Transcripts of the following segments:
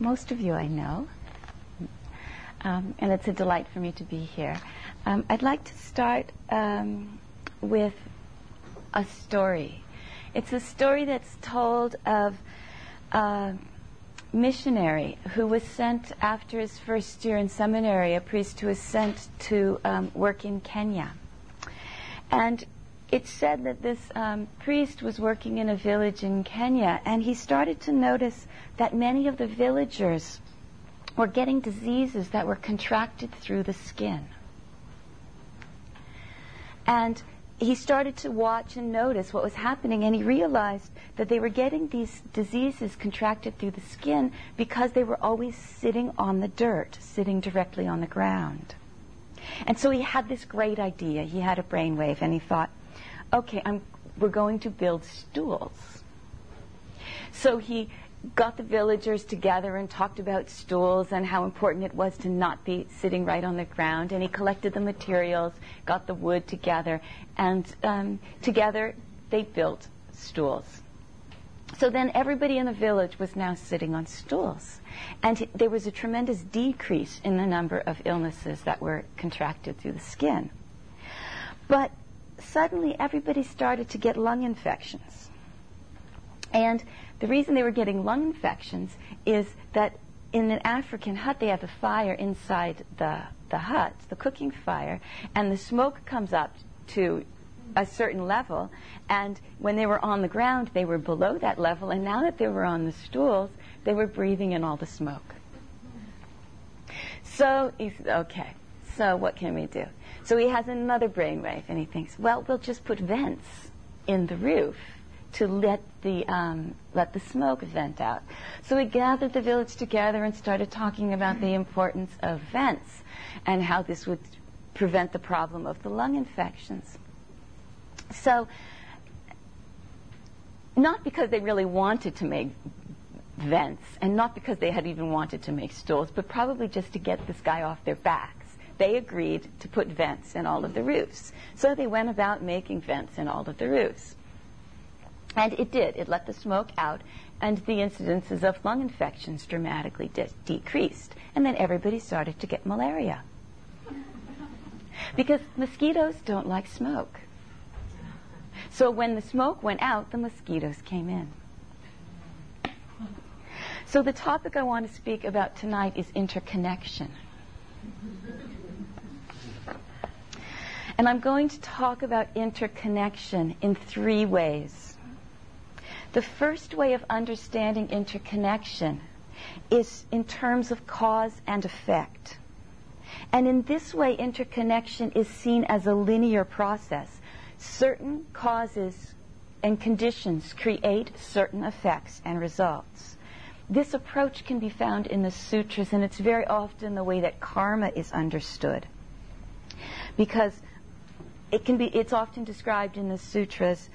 Most of you I know, um, and it's a delight for me to be here. Um, I'd like to start um, with a story. It's a story that's told of a missionary who was sent after his first year in seminary, a priest who was sent to um, work in Kenya. And it's said that this um, priest was working in a village in Kenya, and he started to notice that many of the villagers were getting diseases that were contracted through the skin. And he started to watch and notice what was happening, and he realized that they were getting these diseases contracted through the skin because they were always sitting on the dirt, sitting directly on the ground. And so he had this great idea. He had a brainwave, and he thought, okay, I'm, we're going to build stools. So he got the villagers together and talked about stools and how important it was to not be sitting right on the ground. And he collected the materials, got the wood together, and um, together they built stools. So then everybody in the village was now sitting on stools. And there was a tremendous decrease in the number of illnesses that were contracted through the skin. But suddenly everybody started to get lung infections. And the reason they were getting lung infections is that in an African hut, they have a fire inside the, the hut, the cooking fire, and the smoke comes up to a certain level. And when they were on the ground, they were below that level. And now that they were on the stools, they were breathing in all the smoke. So okay, so what can we do? So he has another brainwave, and he thinks, well, we'll just put vents in the roof to let the um, let the smoke vent out. So we gathered the village together and started talking about the importance of vents and how this would prevent the problem of the lung infections. So, not because they really wanted to make vents, and not because they had even wanted to make stools, but probably just to get this guy off their backs. They agreed to put vents in all of the roofs. So they went about making vents in all of the roofs. And it did. It let the smoke out, and the incidences of lung infections dramatically de- decreased. And then everybody started to get malaria. Because mosquitoes don't like smoke. So when the smoke went out, the mosquitoes came in. So the topic I want to speak about tonight is interconnection. And I'm going to talk about interconnection in three ways. The first way of understanding interconnection is in terms of cause and effect. And in this way, interconnection is seen as a linear process. Certain causes and conditions create certain effects and results. This approach can be found in the sutras, and it's very often the way that karma is understood. Because it can be, it's often described in the sutras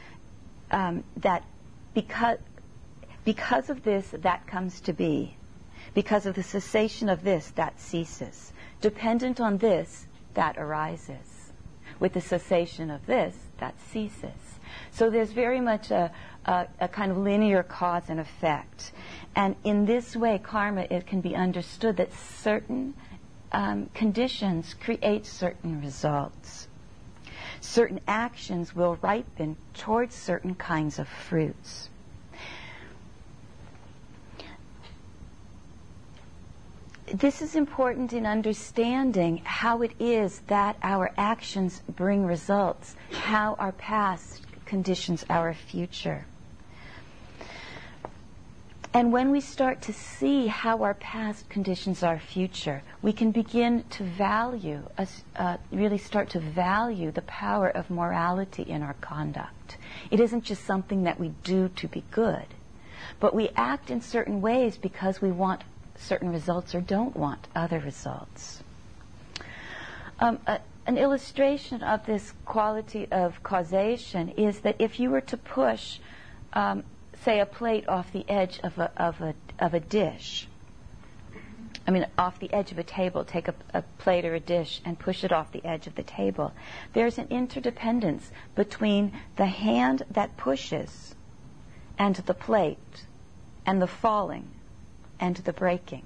um, that because, because of this, that comes to be. Because of the cessation of this, that ceases. Dependent on this, that arises. With the cessation of this, that ceases. So there's very much a, a, a, kind of linear cause and effect. And in this way, karma, it can be understood that certain um, conditions create certain results. Certain actions will ripen towards certain kinds of fruits. This is important in understanding how it is that our actions bring results, how our past conditions our future. And when we start to see how our past conditions our future, we can begin to value, uh, really start to value the power of morality in our conduct. It isn't just something that we do to be good, but we act in certain ways because we want certain results or don't want other results. Um, uh, an illustration of this quality of causation is that if you were to push um, say, a plate off the edge of a, of a, of a dish. I mean, off the edge of a table, take a, a, plate or a dish and push it off the edge of the table. There's an interdependence between the hand that pushes and the plate and the falling and the breaking.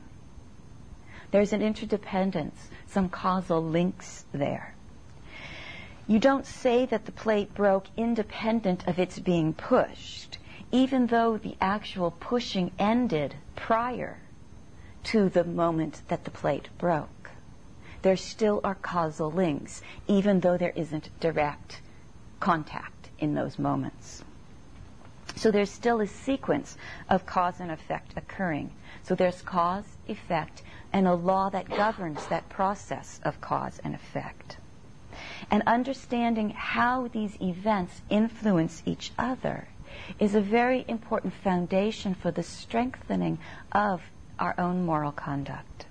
There's an interdependence, some causal links there. You don't say that the plate broke independent of its being pushed, even though the actual pushing ended prior to the moment that the plate broke. There still are causal links, even though there isn't direct contact in those moments. So there's still a sequence of cause and effect occurring. So there's cause, effect, and a law that governs that process of cause and effect and understanding how these events influence each other is a very important foundation for the strengthening of our own moral conduct.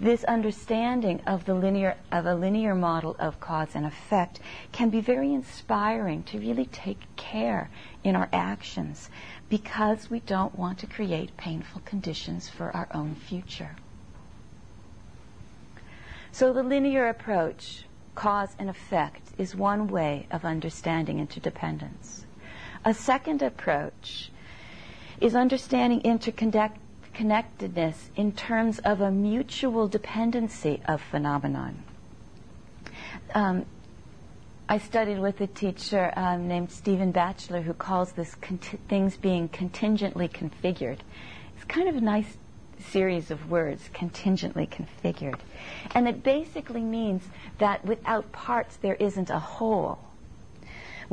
This understanding of the linear of a linear model of cause and effect can be very inspiring to really take care in our actions because we don't want to create painful conditions for our own future. So the linear approach cause and effect is one way of understanding interdependence. A second approach is understanding interconnectedness in terms of a mutual dependency of phenomenon. Um, I studied with a teacher um, named Stephen Batchelor who calls this conti- things being contingently configured. It's kind of a nice series of words, contingently configured. And it basically means that without parts, there isn't a whole.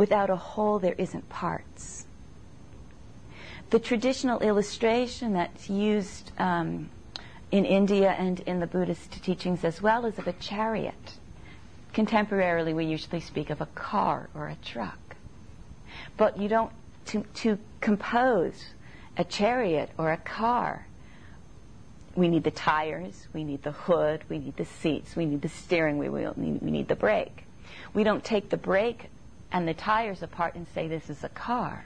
Without a whole, there isn't parts. The traditional illustration that's used um, in India and in the Buddhist teachings as well is of a chariot. Contemporarily, we usually speak of a car or a truck. But you don't, to, to compose a chariot or a car, we need the tires, we need the hood, we need the seats, we need the steering wheel, we need the brake. We don't take the brake and the tires apart and say this is a car.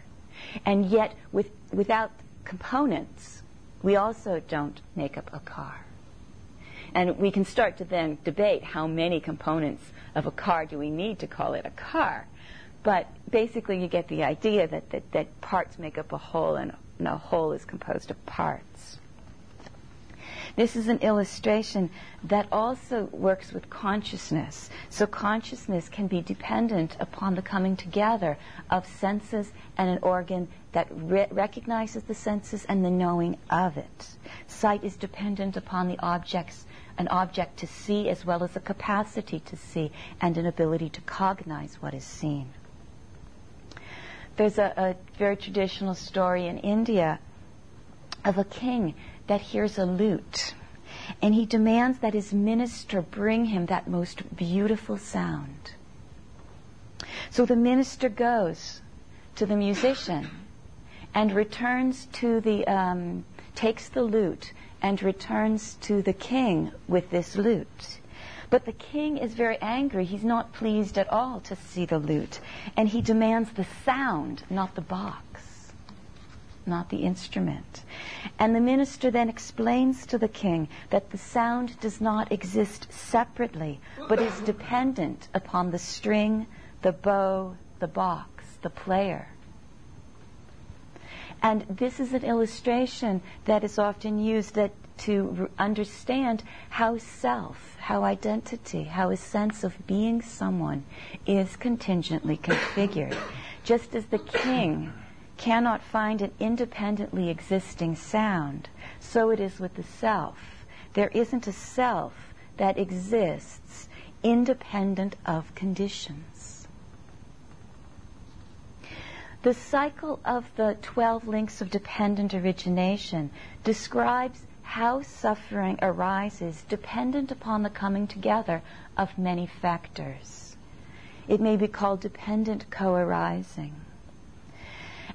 And yet, with, without components, we also don't make up a car. And we can start to then debate how many components of a car do we need to call it a car. But basically, you get the idea that, that, that parts make up a whole and a whole is composed of parts. This is an illustration that also works with consciousness. So consciousness can be dependent upon the coming together of senses and an organ that re- recognizes the senses and the knowing of it. Sight is dependent upon the objects, an object to see as well as a capacity to see and an ability to cognize what is seen. There's a, a very traditional story in India of a king that hears a lute. And he demands that his minister bring him that most beautiful sound. So the minister goes to the musician and returns to the, um, takes the lute and returns to the king with this lute. But the king is very angry. He's not pleased at all to see the lute. And he demands the sound, not the box not the instrument. And the minister then explains to the king that the sound does not exist separately, but is dependent upon the string, the bow, the box, the player. And this is an illustration that is often used that to understand how self, how identity, how a sense of being someone is contingently configured. Just as the king cannot find an independently existing sound, so it is with the self. There isn't a self that exists independent of conditions. The cycle of the 12 links of dependent origination describes how suffering arises dependent upon the coming together of many factors. It may be called dependent co arising.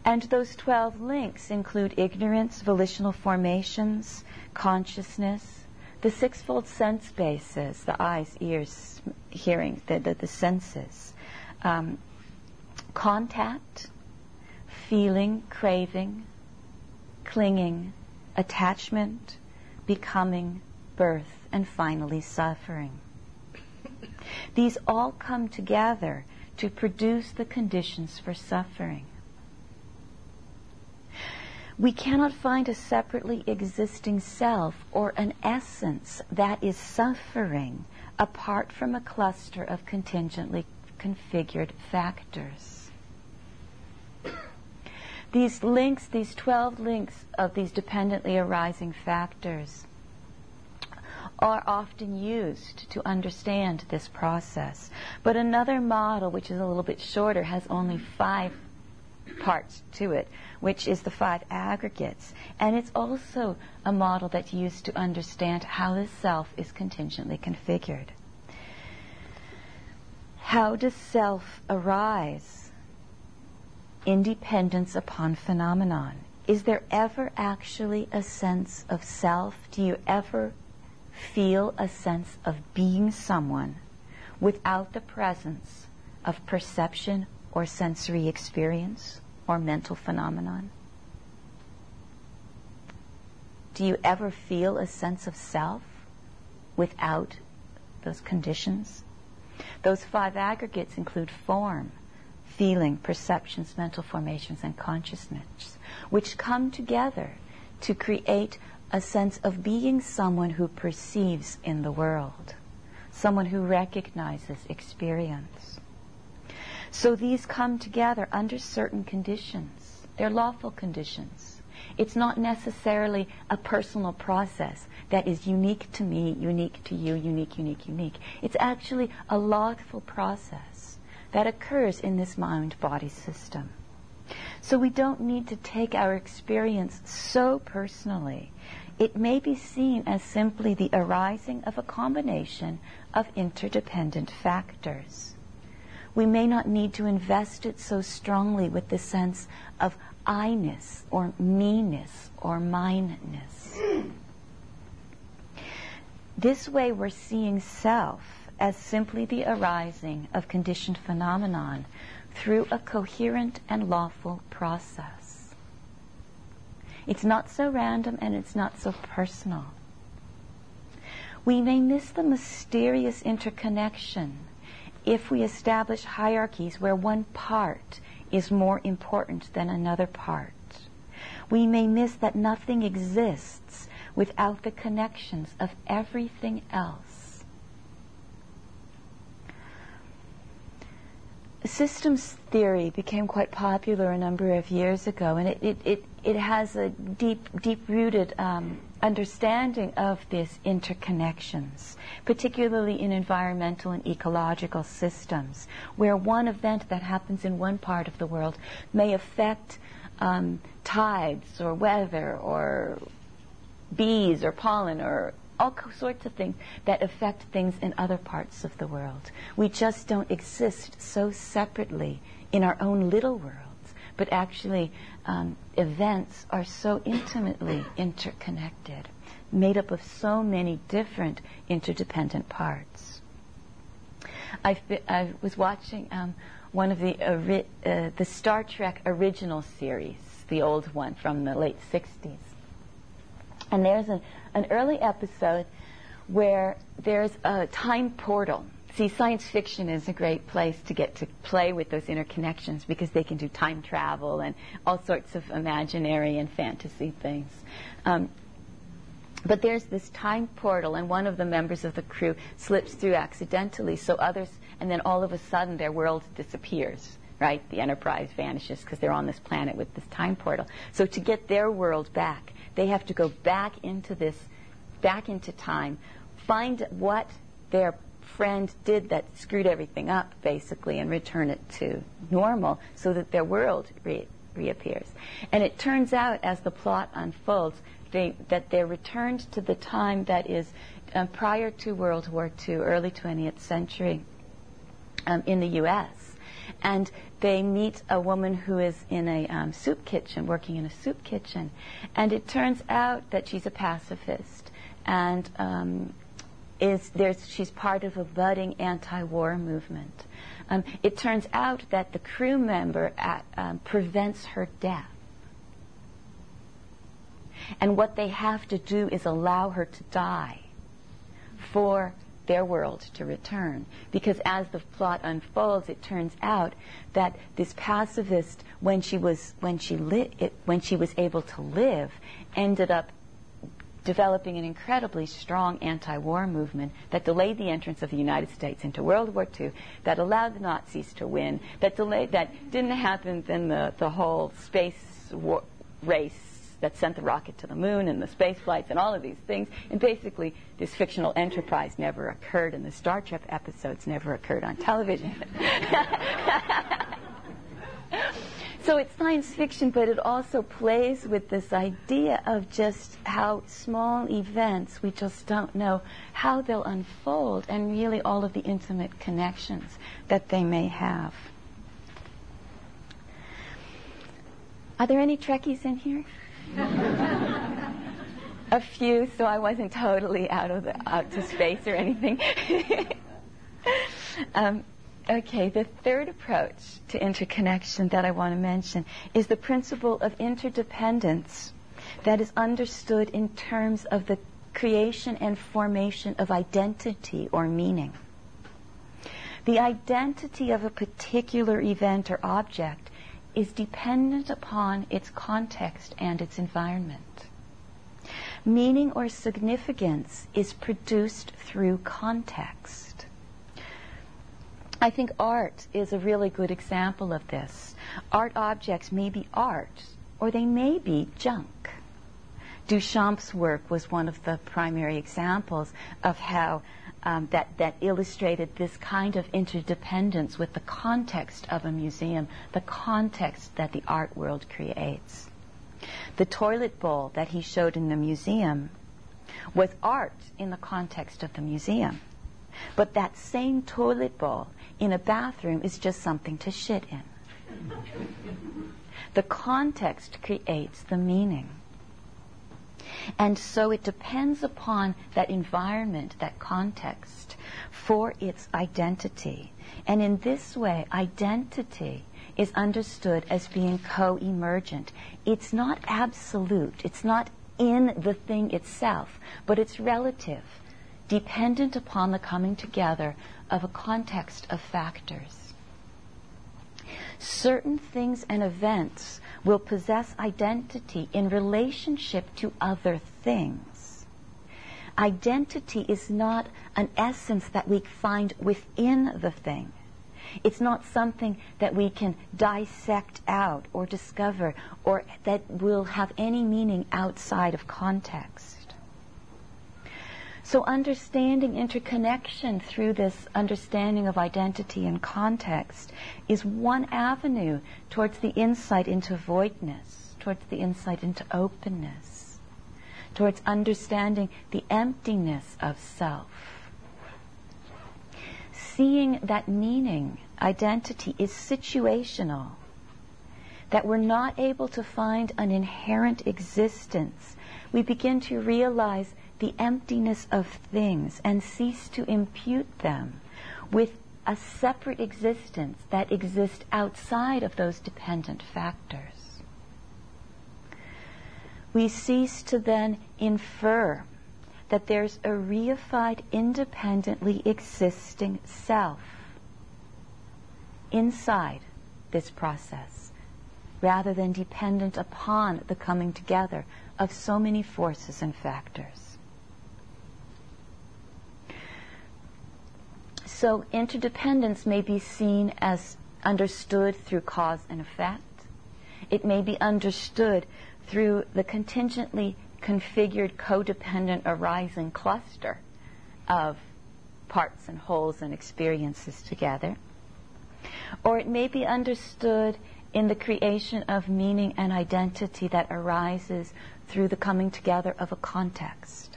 And those 12 links include ignorance, volitional formations, consciousness, the sixfold sense bases, the eyes, ears, hearing, the, the, the senses, um, contact, feeling, craving, clinging, attachment, becoming, birth, and finally suffering. These all come together to produce the conditions for suffering. We cannot find a separately existing self or an essence that is suffering apart from a cluster of contingently configured factors. These links, these 12 links of these dependently arising factors, are often used to understand this process. But another model, which is a little bit shorter, has only five parts to it, which is the five aggregates. And it's also a model that's used to understand how the self is contingently configured. How does self arise? Independence upon phenomenon. Is there ever actually a sense of self? Do you ever feel a sense of being someone without the presence of perception or sensory experience or mental phenomenon? Do you ever feel a sense of self without those conditions? Those five aggregates include form, feeling, perceptions, mental formations, and consciousness, which come together to create a sense of being someone who perceives in the world, someone who recognizes experience. So these come together under certain conditions. They're lawful conditions. It's not necessarily a personal process that is unique to me, unique to you, unique, unique, unique. It's actually a lawful process that occurs in this mind body system. So we don't need to take our experience so personally. It may be seen as simply the arising of a combination of interdependent factors. We may not need to invest it so strongly with the sense of I-ness or me-ness or mine-ness. This way we're seeing self as simply the arising of conditioned phenomenon through a coherent and lawful process. It's not so random and it's not so personal. We may miss the mysterious interconnection if we establish hierarchies where one part is more important than another part. We may miss that nothing exists without the connections of everything else. Systems theory became quite popular a number of years ago, and it, it, it, it has a deep, deep rooted um, understanding of these interconnections, particularly in environmental and ecological systems, where one event that happens in one part of the world may affect um, tides or weather or bees or pollen or all sorts of things that affect things in other parts of the world. We just don't exist so separately in our own little worlds, but actually um, events are so intimately interconnected, made up of so many different interdependent parts. I, I was watching um, one of the uh, the Star Trek original series, the old one from the late '60s, and there's an early episode where there's a time portal See, science fiction is a great place to get to play with those interconnections because they can do time travel and all sorts of imaginary and fantasy things. Um, but there's this time portal, and one of the members of the crew slips through accidentally, so others, and then all of a sudden their world disappears, right? The Enterprise vanishes because they're on this planet with this time portal. So to get their world back, they have to go back into this, back into time, find what their friend did that screwed everything up, basically, and return it to normal so that their world re- reappears. And it turns out, as the plot unfolds, they, that they're returned to the time that is um, prior to World War II, early 20th century, um, in the U.S. And they meet a woman who is in a um, soup kitchen, working in a soup kitchen. And it turns out that she's a pacifist. And um, is there's, she's part of a budding anti-war movement. Um, it turns out that the crew member at, um, prevents her death. And what they have to do is allow her to die for their world to return. Because as the plot unfolds, it turns out that this pacifist, when she was when she li- it, when she was able to live, ended up developing an incredibly strong anti-war movement that delayed the entrance of the United States into World War II, that allowed the Nazis to win, that delayed that didn't happen. Then the the whole space war, race that sent the rocket to the moon and the space flights and all of these things. And basically, this fictional enterprise never occurred, and the Star Trek episodes never occurred on television. so it's science fiction, but it also plays with this idea of just how small events, we just don't know how they'll unfold, and really all of the intimate connections that they may have. Are there any Trekkies in here? a few, so I wasn't totally out of the, out to space or anything. um, okay, the third approach to interconnection that I want to mention is the principle of interdependence that is understood in terms of the creation and formation of identity or meaning. The identity of a particular event or object is dependent upon its context and its environment. Meaning or significance is produced through context. I think art is a really good example of this. Art objects may be art or they may be junk. Duchamp's work was one of the primary examples of how um, that, that illustrated this kind of interdependence with the context of a museum, the context that the art world creates. The toilet bowl that he showed in the museum was art in the context of the museum. But that same toilet bowl in a bathroom is just something to shit in. the context creates the meaning. And so it depends upon that environment, that context, for its identity. And in this way, identity is understood as being co emergent. It's not absolute, it's not in the thing itself, but it's relative, dependent upon the coming together of a context of factors. Certain things and events will possess identity in relationship to other things. Identity is not an essence that we find within the thing. It's not something that we can dissect out or discover or that will have any meaning outside of context. So understanding interconnection through this understanding of identity and context is one avenue towards the insight into voidness, towards the insight into openness, towards understanding the emptiness of self. Seeing that meaning, identity, is situational, that we're not able to find an inherent existence, we begin to realize the emptiness of things and cease to impute them with a separate existence that exists outside of those dependent factors. We cease to then infer that there's a reified, independently existing self inside this process, rather than dependent upon the coming together of so many forces and factors. So interdependence may be seen as understood through cause and effect. It may be understood through the contingently configured codependent arising cluster of parts and wholes and experiences together. Or it may be understood in the creation of meaning and identity that arises through the coming together of a context.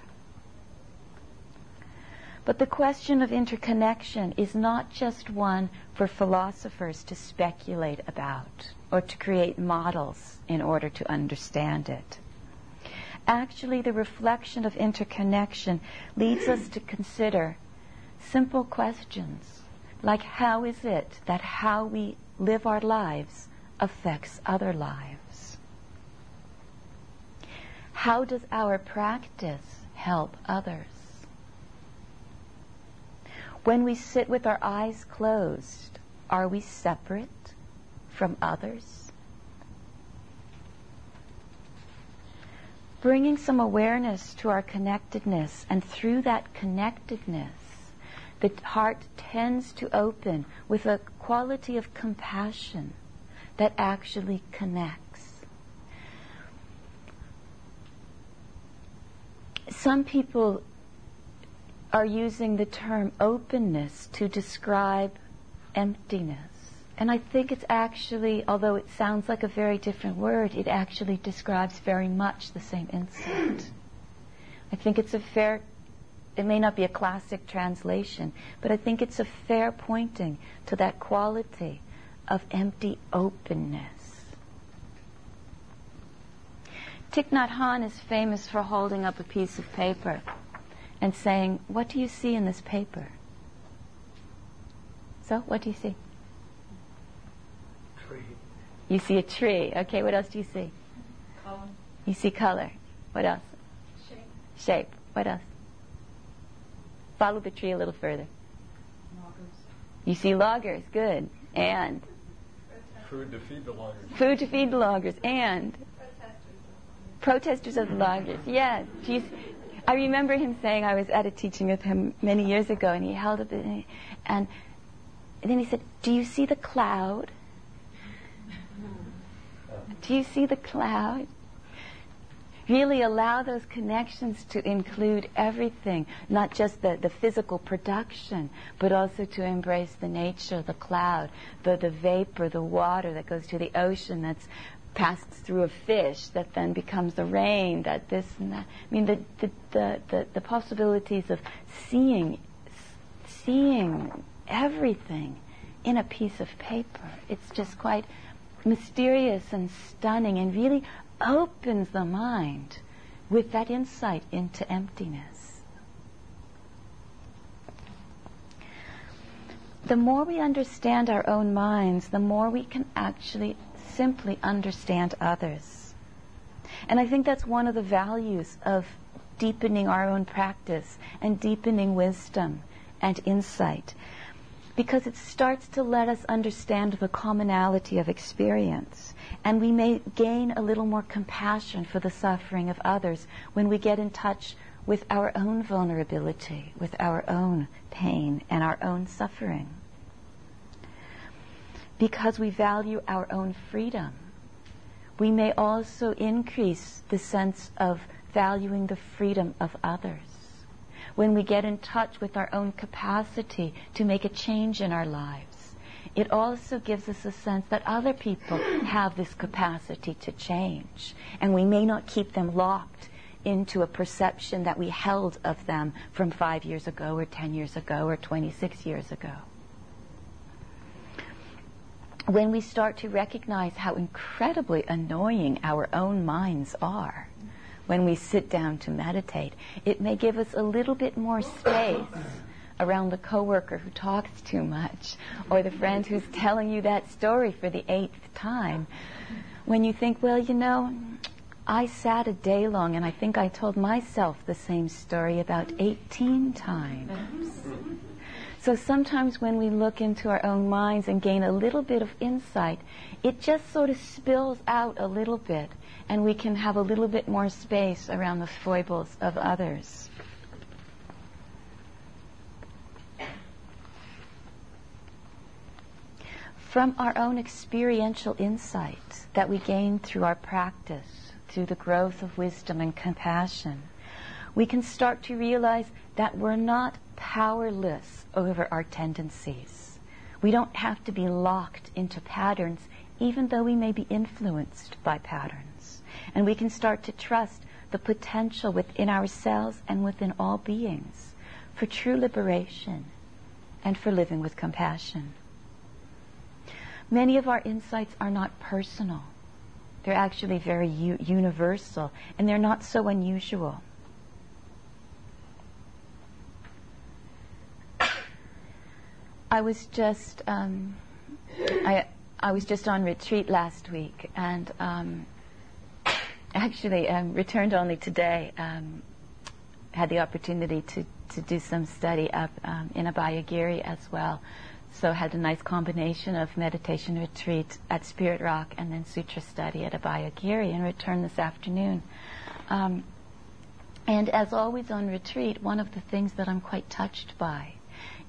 But the question of interconnection is not just one for philosophers to speculate about or to create models in order to understand it. Actually, the reflection of interconnection leads us to consider simple questions like how is it that how we live our lives affects other lives? How does our practice help others? When we sit with our eyes closed, are we separate from others? Bringing some awareness to our connectedness, and through that connectedness, the heart tends to open with a quality of compassion that actually connects. Some people are using the term openness to describe emptiness. And I think it's actually, although it sounds like a very different word, it actually describes very much the same insight. I think it's a fair, it may not be a classic translation, but I think it's a fair pointing to that quality of empty openness. Thich Nhat Hanh is famous for holding up a piece of paper and saying, What do you see in this paper? So, what do you see? Tree. You see a tree. Okay, what else do you see? Color. You see color. What else? Shape. Shape. What else? Follow the tree a little further. Loggers. You see loggers. Good. And Food to feed the loggers. food to feed the loggers. And protesters of the loggers. Yes. Do you, I remember him saying, I was at a teaching with him many years ago, and he held up, and, and then he said, Do you see the cloud? Do you see the cloud? Really allow those connections to include everything, not just the, the physical production, but also to embrace the nature, the cloud, the, the vapor, the water that goes to the ocean that's passed through a fish that then becomes the rain, that this and that. I mean, the, the, the, the, the possibilities of seeing, seeing everything in a piece of paper. It's just quite mysterious and stunning and really opens the mind with that insight into emptiness. The more we understand our own minds, the more we can actually simply understand others. And I think that's one of the values of deepening our own practice and deepening wisdom and insight because it starts to let us understand the commonality of experience. And we may gain a little more compassion for the suffering of others when we get in touch with our own vulnerability, with our own pain and our own suffering. Because we value our own freedom, we may also increase the sense of valuing the freedom of others when we get in touch with our own capacity to make a change in our lives. It also gives us a sense that other people have this capacity to change, and we may not keep them locked into a perception that we held of them from five years ago, or 10 years ago, or 26 years ago. When we start to recognize how incredibly annoying our own minds are, when we sit down to meditate, it may give us a little bit more space around the coworker who talks too much or the friend who's telling you that story for the eighth time. When you think, well, you know, I sat a day long and I think I told myself the same story about 18 times. So sometimes when we look into our own minds and gain a little bit of insight, it just sort of spills out a little bit and we can have a little bit more space around the foibles of others. From our own experiential insight that we gain through our practice, through the growth of wisdom and compassion, we can start to realize that we're not powerless over our tendencies. We don't have to be locked into patterns, even though we may be influenced by patterns. And we can start to trust the potential within ourselves and within all beings for true liberation and for living with compassion. Many of our insights are not personal. They're actually very u- universal, and they're not so unusual. I was just um, I I was just on retreat last week, and um, actually um, returned only today. Um, had the opportunity to, to do some study up um, in Abhayagiri as well. So had a nice combination of meditation retreat at Spirit Rock and then sutra study at Abhayagiri and returned this afternoon. Um, and as always on retreat, one of the things that I'm quite touched by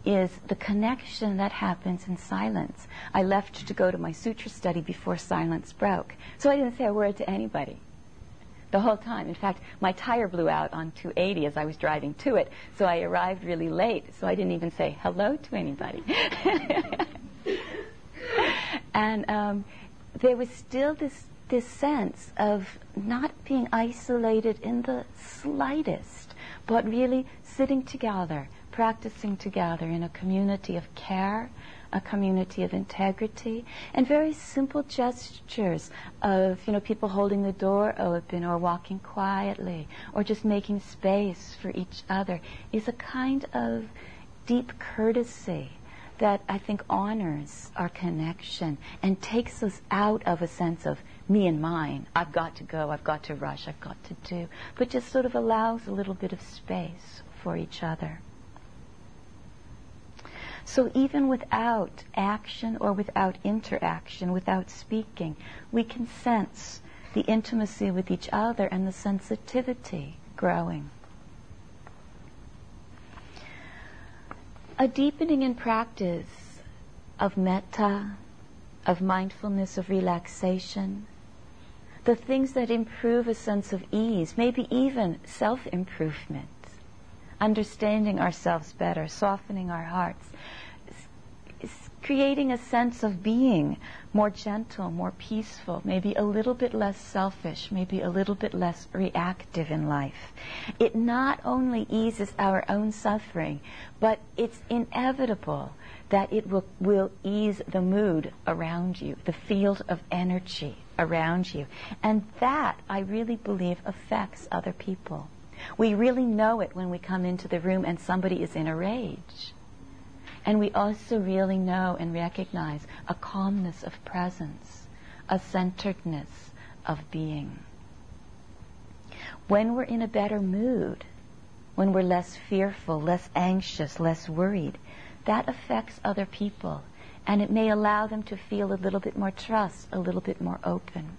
is the connection that happens in silence. I left to go to my sutra study before silence broke. So I didn't say a word to anybody the whole time. In fact, my tire blew out on 280 as I was driving to it, so I arrived really late, so I didn't even say hello to anybody. and um, there was still this this sense of not being isolated in the slightest, but really sitting together, practicing together in a community of care, a community of integrity, and very simple gestures of, you know, people holding the door open or walking quietly or just making space for each other is a kind of deep courtesy that I think honors our connection and takes us out of a sense of me and mine. I've got to go, I've got to rush, I've got to do, but just sort of allows a little bit of space for each other. So even without action or without interaction, without speaking, we can sense the intimacy with each other and the sensitivity growing. A deepening in practice of metta, of mindfulness, of relaxation, the things that improve a sense of ease, maybe even self improvement, understanding ourselves better, softening our hearts, creating a sense of being more gentle, more peaceful, maybe a little bit less selfish, maybe a little bit less reactive in life. It not only eases our own suffering, but it's inevitable that it will, will ease the mood around you, the field of energy around you. And that, I really believe, affects other people. We really know it when we come into the room and somebody is in a rage. And we also really know and recognize a calmness of presence, a centeredness of being. When we're in a better mood, when we're less fearful, less anxious, less worried, that affects other people. And it may allow them to feel a little bit more trust, a little bit more open.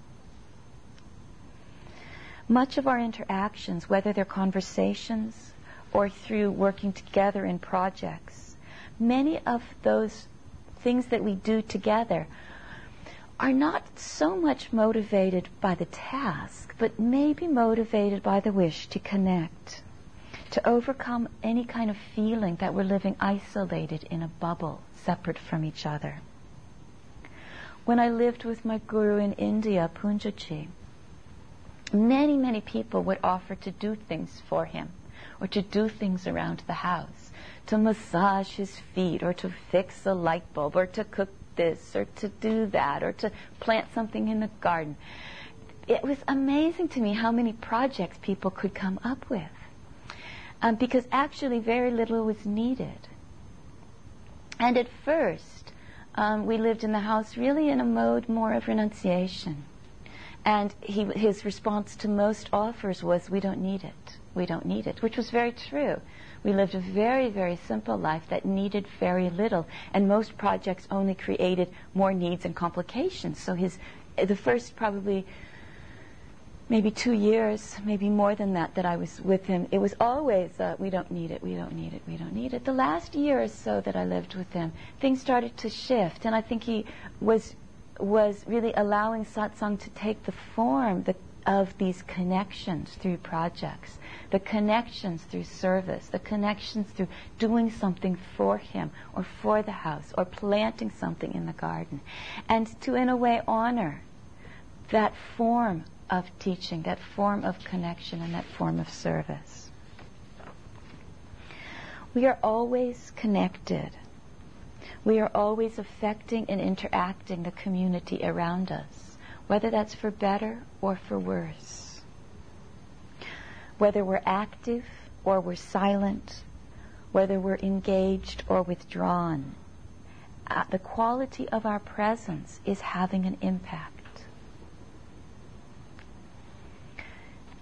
Much of our interactions, whether they're conversations or through working together in projects, many of those things that we do together are not so much motivated by the task, but maybe motivated by the wish to connect, to overcome any kind of feeling that we're living isolated in a bubble, separate from each other. When I lived with my guru in India, Punjaji, many, many people would offer to do things for him or to do things around the house to massage his feet or to fix a light bulb or to cook this or to do that or to plant something in the garden. It was amazing to me how many projects people could come up with um, because actually very little was needed. And at first, um, we lived in the house really in a mode more of renunciation. And he, his response to most offers was, We don't need it. We don't need it, which was very true. We lived a very, very simple life that needed very little, and most projects only created more needs and complications. So his, the first probably maybe two years, maybe more than that, that I was with him, it was always, uh, we don't need it, we don't need it, we don't need it. The last year or so that I lived with him, things started to shift, and I think he was was really allowing satsang to take the form the, of these connections through projects the connections through service, the connections through doing something for him or for the house or planting something in the garden. And to, in a way, honor that form of teaching, that form of connection, and that form of service. We are always connected. We are always affecting and interacting the community around us, whether that's for better or for worse whether we're active or we're silent, whether we're engaged or withdrawn. Uh, the quality of our presence is having an impact.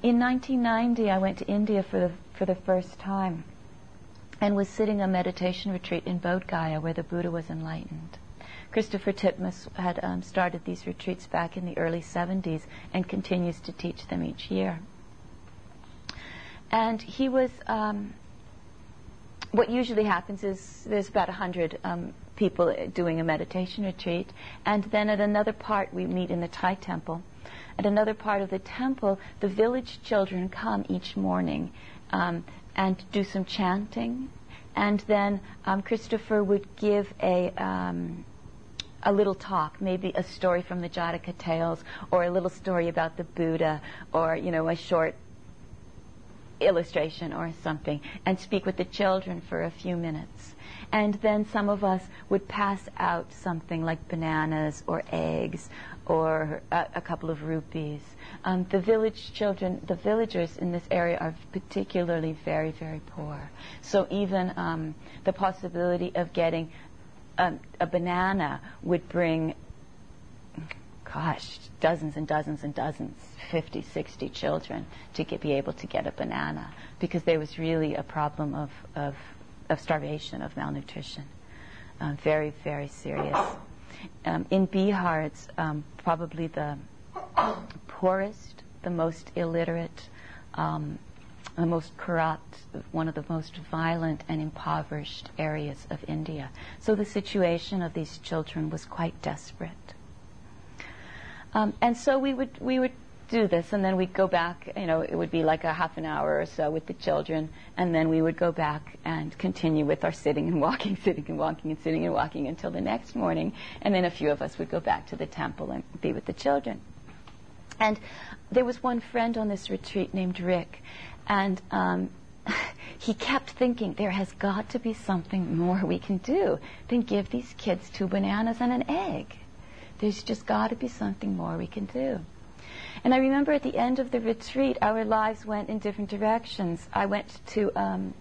In 1990, I went to India for the for the first time and was sitting a meditation retreat in Bodh Gaya where the Buddha was enlightened. Christopher Titmuss had um, started these retreats back in the early 70s and continues to teach them each year. And he was, um, what usually happens is there's about 100 um, people doing a meditation retreat, and then at another part, we meet in the Thai temple. At another part of the temple, the village children come each morning um, and do some chanting, and then um, Christopher would give a um, a little talk, maybe a story from the Jataka tales, or a little story about the Buddha, or you know a short illustration or something, and speak with the children for a few minutes. And then some of us would pass out something like bananas or eggs or a, a couple of rupees. Um, the village children, the villagers in this area are particularly very, very poor. So even um, the possibility of getting a, a banana would bring, gosh, dozens and dozens and dozens, 50, 60 children to get, be able to get a banana because there was really a problem of, of, of starvation, of malnutrition. Um, very, very serious. Um, in Bihar, it's um, probably the poorest, the most illiterate, um, the most corrupt, one of the most violent and impoverished areas of India. So the situation of these children was quite desperate. Um, and so we would we would do this, and then we'd go back. You know, it would be like a half an hour or so with the children, and then we would go back and continue with our sitting and walking, sitting and walking, and sitting and walking until the next morning. And then a few of us would go back to the temple and be with the children. And there was one friend on this retreat named Rick, and um, he kept thinking, there has got to be something more we can do than give these kids two bananas and an egg. There's just got to be something more we can do. And I remember at the end of the retreat, our lives went in different directions. I went to um,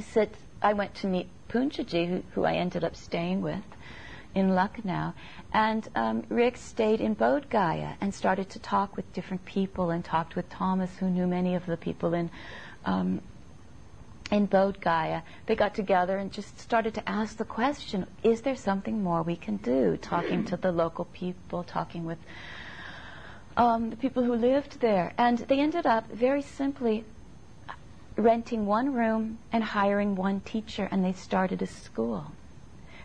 sit. I went to meet Poonjaji, who, who I ended up staying with in Lucknow, and um, Rick stayed in Bodh Gaya and started to talk with different people and talked with Thomas, who knew many of the people in um, in Bodh Gaya. They got together and just started to ask the question: Is there something more we can do? Talking to the local people, talking with um, the people who lived there, and they ended up very simply renting one room and hiring one teacher, and they started a school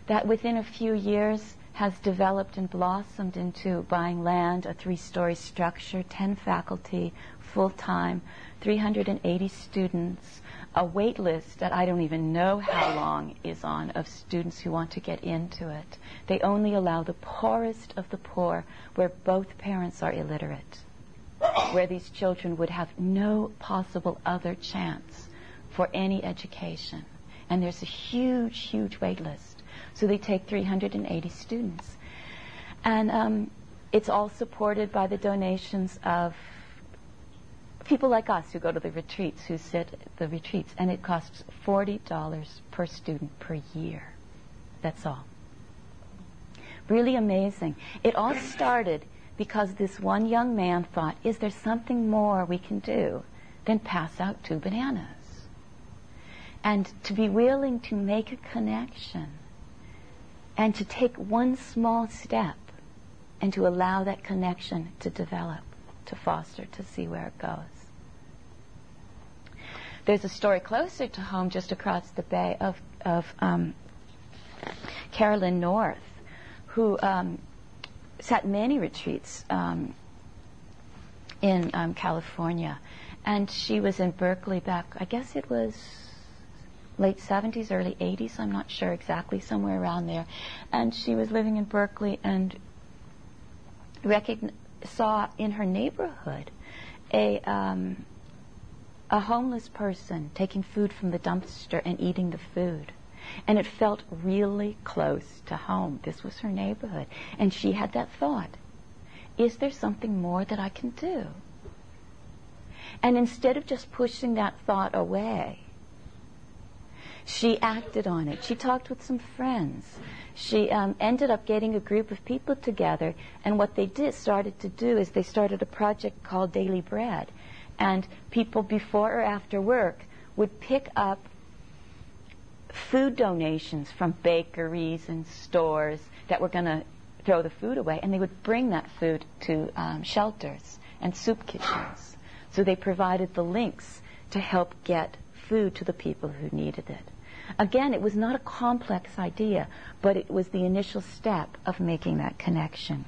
that within a few years has developed and blossomed into buying land, a three story structure, 10 faculty, full time, 380 students, a wait list that I don't even know how long is on of students who want to get into it. They only allow the poorest of the poor where both parents are illiterate, where these children would have no possible other chance for any education. And there's a huge, huge wait list. So they take 380 students. And um, it's all supported by the donations of people like us who go to the retreats, who sit at the retreats, and it costs $40 per student per year. That's all. Really amazing. It all started because this one young man thought, is there something more we can do than pass out two bananas? And to be willing to make a connection and to take one small step and to allow that connection to develop, to foster, to see where it goes. There's a story closer to home, just across the bay, of, of um, Carolyn North, who um, sat many retreats um, in um, California. And she was in Berkeley back, I guess it was late 70s, early 80s, I'm not sure exactly, somewhere around there. And she was living in Berkeley and recogn- saw in her neighborhood a, um, a homeless person taking food from the dumpster and eating the food. And it felt really close to home. This was her neighborhood. And she had that thought is there something more that I can do? And instead of just pushing that thought away, she acted on it. She talked with some friends. She um, ended up getting a group of people together, and what they did started to do is they started a project called Daily Bread, and people before or after work would pick up food donations from bakeries and stores that were going to throw the food away, and they would bring that food to um, shelters and soup kitchens. So they provided the links to help get food to the people who needed it. Again, it was not a complex idea, but it was the initial step of making that connection.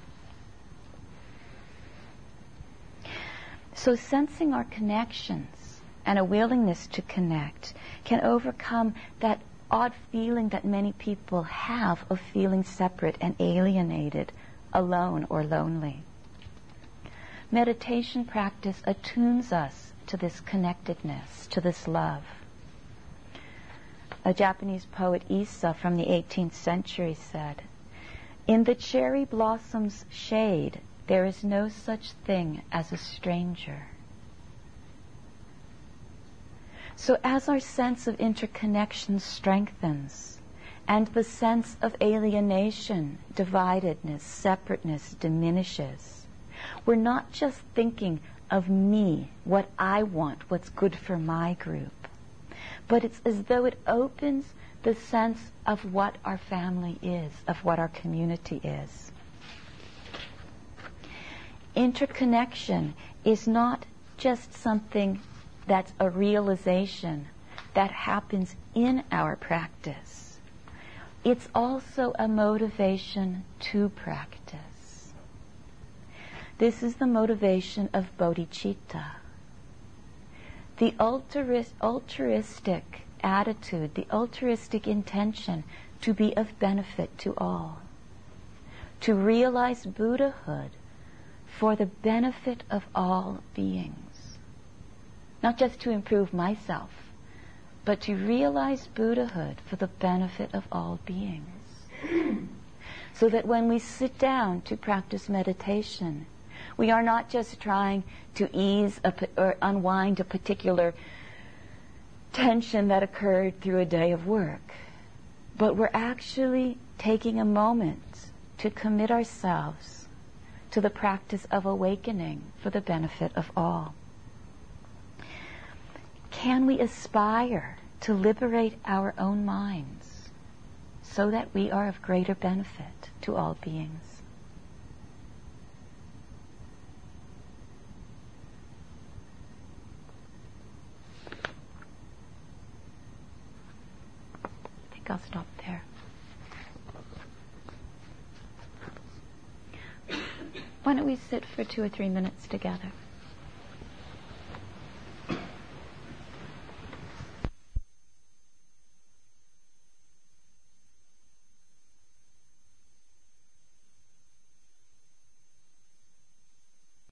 So sensing our connections and a willingness to connect can overcome that odd feeling that many people have of feeling separate and alienated, alone or lonely. Meditation practice attunes us to this connectedness, to this love. A Japanese poet, Issa, from the 18th century said, In the cherry blossom's shade, there is no such thing as a stranger. So as our sense of interconnection strengthens, and the sense of alienation, dividedness, separateness diminishes, we're not just thinking of me, what I want, what's good for my group, but it's as though it opens the sense of what our family is, of what our community is. Interconnection is not just something that's a realization that happens in our practice. It's also a motivation to practice. This is the motivation of bodhicitta. The altruistic attitude, the altruistic intention to be of benefit to all. To realize Buddhahood for the benefit of all beings not just to improve myself, but to realize Buddhahood for the benefit of all beings. so that when we sit down to practice meditation, we are not just trying to ease a, or unwind a particular tension that occurred through a day of work, but we're actually taking a moment to commit ourselves to the practice of awakening for the benefit of all can we aspire to liberate our own minds so that we are of greater benefit to all beings? I think I'll stop there. Why don't we sit for two or three minutes together?